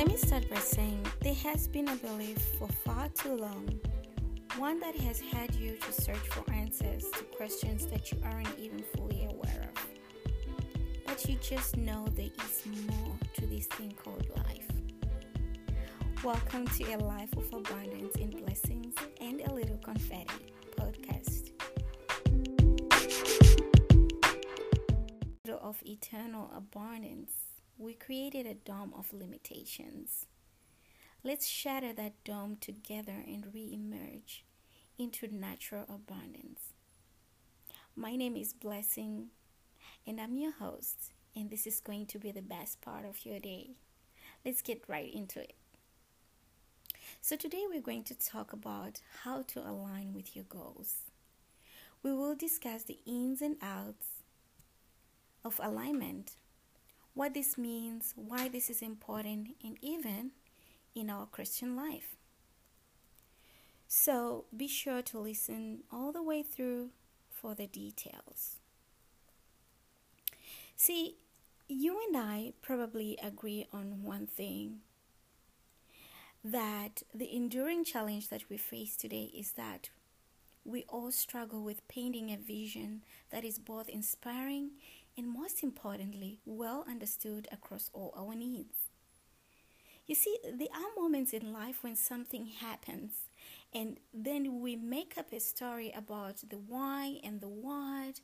Let me start by saying there has been a belief for far too long, one that has had you to search for answers to questions that you aren't even fully aware of. But you just know there is more to this thing called life. Welcome to a life of abundance in blessings and a little confetti podcast. Of eternal abundance we created a dome of limitations. Let's shatter that dome together and re emerge into natural abundance. My name is Blessing, and I'm your host, and this is going to be the best part of your day. Let's get right into it. So, today we're going to talk about how to align with your goals. We will discuss the ins and outs of alignment what this means, why this is important, and even in our Christian life. So be sure to listen all the way through for the details. See, you and I probably agree on one thing that the enduring challenge that we face today is that we all struggle with painting a vision that is both inspiring and most importantly, well understood across all our needs. You see, there are moments in life when something happens, and then we make up a story about the why and the what.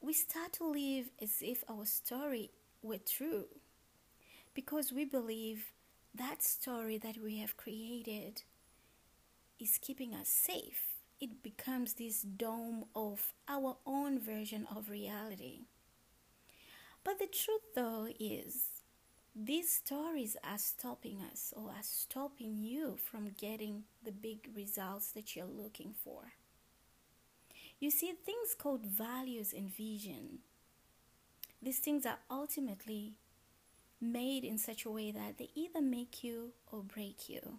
We start to live as if our story were true because we believe that story that we have created is keeping us safe. It becomes this dome of our own version of reality. But the truth, though, is these stories are stopping us or are stopping you from getting the big results that you're looking for. You see, things called values and vision, these things are ultimately made in such a way that they either make you or break you.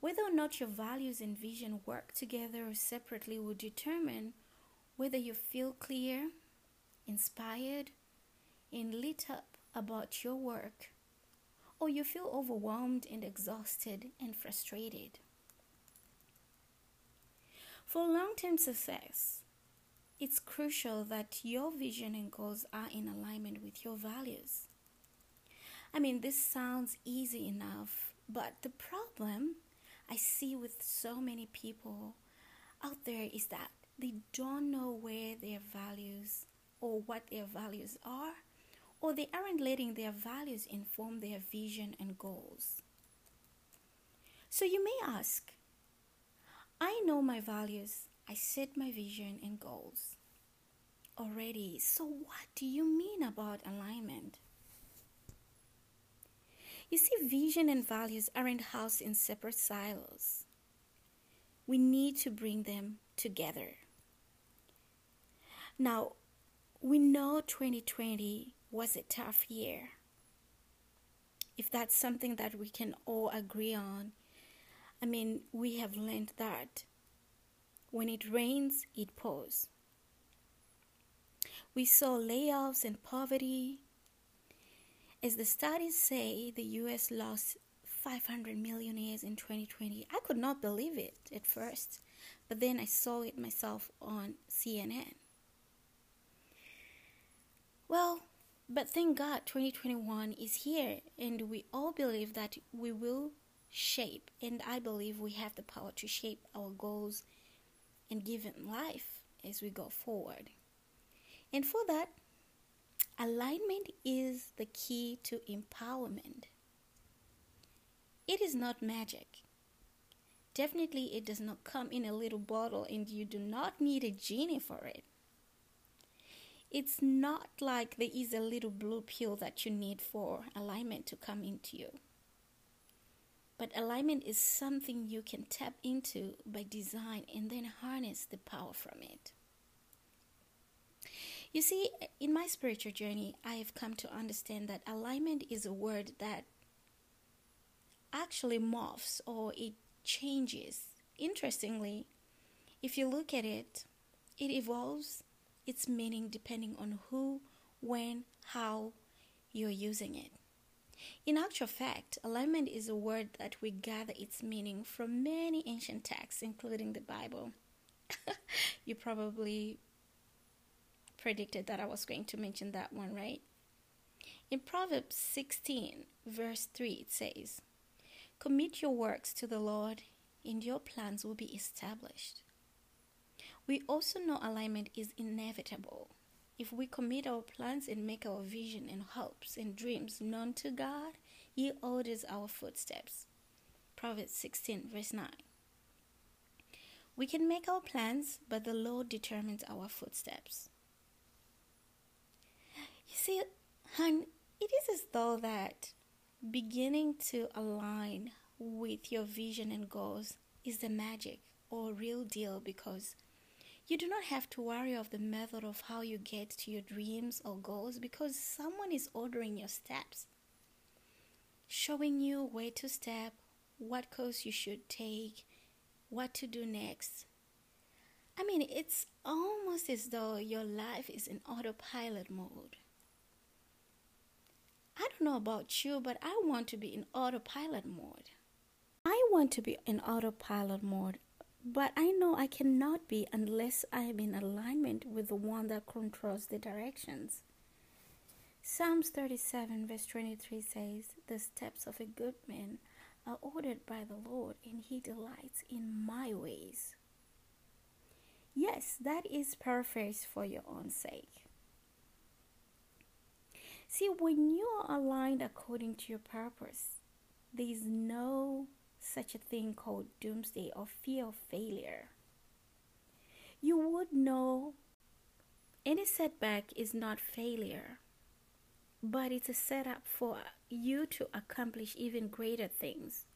Whether or not your values and vision work together or separately will determine whether you feel clear, inspired, and lit up about your work, or you feel overwhelmed and exhausted and frustrated. For long term success, it's crucial that your vision and goals are in alignment with your values. I mean, this sounds easy enough, but the problem I see with so many people out there is that they don't know where their values or what their values are or they aren't letting their values inform their vision and goals. So you may ask, I know my values, I set my vision and goals already. So what do you mean about alignment? You see, vision and values aren't housed in separate silos. We need to bring them together. Now, we know 2020 was a tough year. If that's something that we can all agree on, I mean, we have learned that when it rains, it pours. We saw layoffs and poverty. As the studies say, the US lost 500 millionaires in 2020. I could not believe it at first, but then I saw it myself on CNN. Well, but thank God 2021 is here and we all believe that we will shape and I believe we have the power to shape our goals and give it life as we go forward. And for that, alignment is the key to empowerment. It is not magic. Definitely, it does not come in a little bottle, and you do not need a genie for it. It's not like there is a little blue pill that you need for alignment to come into you. But alignment is something you can tap into by design and then harness the power from it. You see, in my spiritual journey, I have come to understand that alignment is a word that actually morphs or it changes. Interestingly, if you look at it, it evolves its meaning depending on who, when, how you're using it. In actual fact, alignment is a word that we gather its meaning from many ancient texts, including the Bible. you probably predicted that I was going to mention that one, right? In Proverbs 16, verse 3, it says, Commit your works to the Lord, and your plans will be established. We also know alignment is inevitable. If we commit our plans and make our vision and hopes and dreams known to God, He orders our footsteps. Proverbs 16, verse 9. We can make our plans, but the Lord determines our footsteps. You see, hon, it is as though that beginning to align with your vision and goals is the magic or real deal because you do not have to worry of the method of how you get to your dreams or goals because someone is ordering your steps, showing you where to step, what course you should take, what to do next. I mean, it's almost as though your life is in autopilot mode. I don't know about you, but I want to be in autopilot mode. I want to be in autopilot mode, but I know I cannot be unless I am in alignment with the one that controls the directions. Psalms 37, verse 23 says, The steps of a good man are ordered by the Lord, and he delights in my ways. Yes, that is paraphrased for your own sake. See, when you are aligned according to your purpose, there is no such a thing called doomsday or fear of failure. You would know any setback is not failure, but it's a setup for you to accomplish even greater things.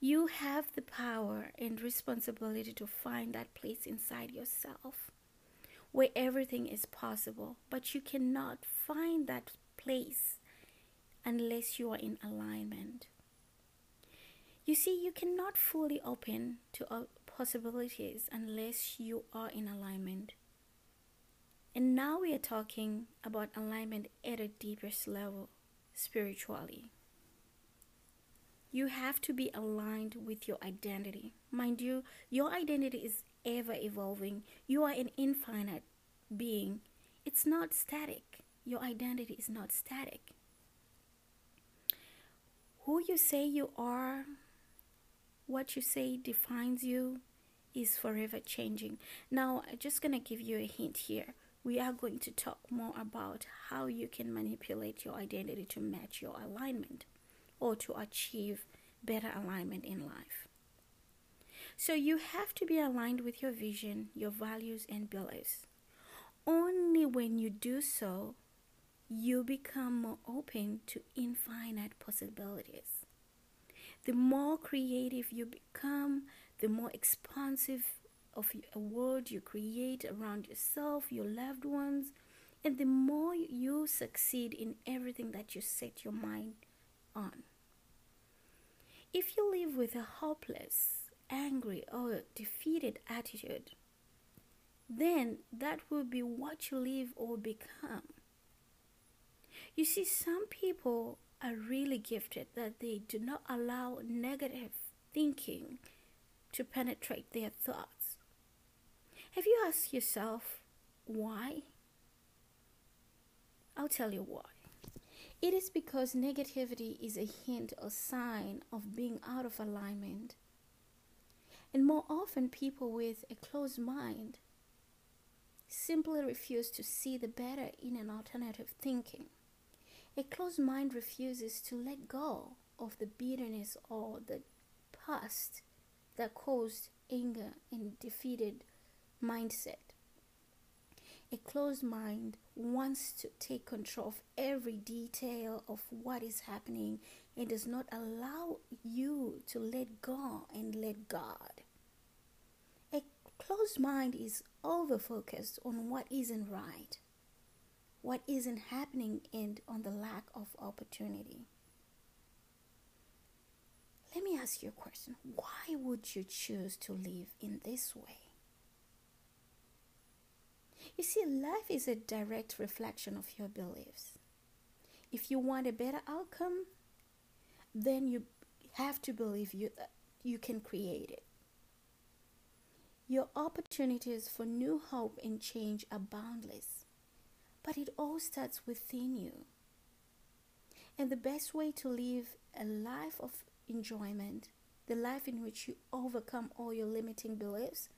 You have the power and responsibility to find that place inside yourself where everything is possible, but you cannot find that place unless you are in alignment. You see, you cannot fully open to possibilities unless you are in alignment. And now we are talking about alignment at a deepest level, spiritually. You have to be aligned with your identity. Mind you, your identity is ever evolving. You are an infinite being. It's not static. Your identity is not static. Who you say you are, what you say defines you, is forever changing. Now, I'm just going to give you a hint here. We are going to talk more about how you can manipulate your identity to match your alignment or to achieve better alignment in life. So you have to be aligned with your vision, your values, and beliefs. Only when you do so, you become more open to infinite possibilities. The more creative you become, the more expansive of a world you create around yourself, your loved ones, and the more you succeed in everything that you set your mind on. If you live with a hopeless, angry, or defeated attitude, then that will be what you live or become. You see, some people are really gifted that they do not allow negative thinking to penetrate their thoughts. Have you asked yourself why? I'll tell you why. It is because negativity is a hint or sign of being out of alignment. And more often, people with a closed mind simply refuse to see the better in an alternative thinking. A closed mind refuses to let go of the bitterness or the past that caused anger and defeated mindset. A closed mind wants to take control of every detail of what is happening and does not allow you to let go and let God. A closed mind is over focused on what isn't right, what isn't happening, and on the lack of opportunity. Let me ask you a question. Why would you choose to live in this way? You see, life is a direct reflection of your beliefs. If you want a better outcome, then you have to believe you that you can create it. Your opportunities for new hope and change are boundless, but it all starts within you. And the best way to live a life of enjoyment, the life in which you overcome all your limiting beliefs,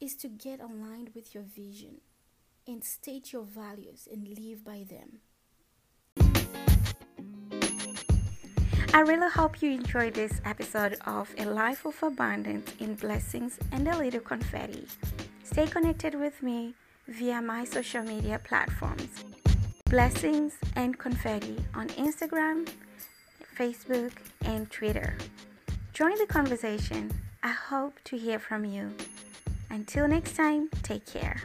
is to get aligned with your vision and state your values and live by them. I really hope you enjoyed this episode of A Life of Abundance in Blessings and a Little Confetti. Stay connected with me via my social media platforms Blessings and Confetti on Instagram, Facebook, and Twitter. Join the conversation. I hope to hear from you. Until next time, take care.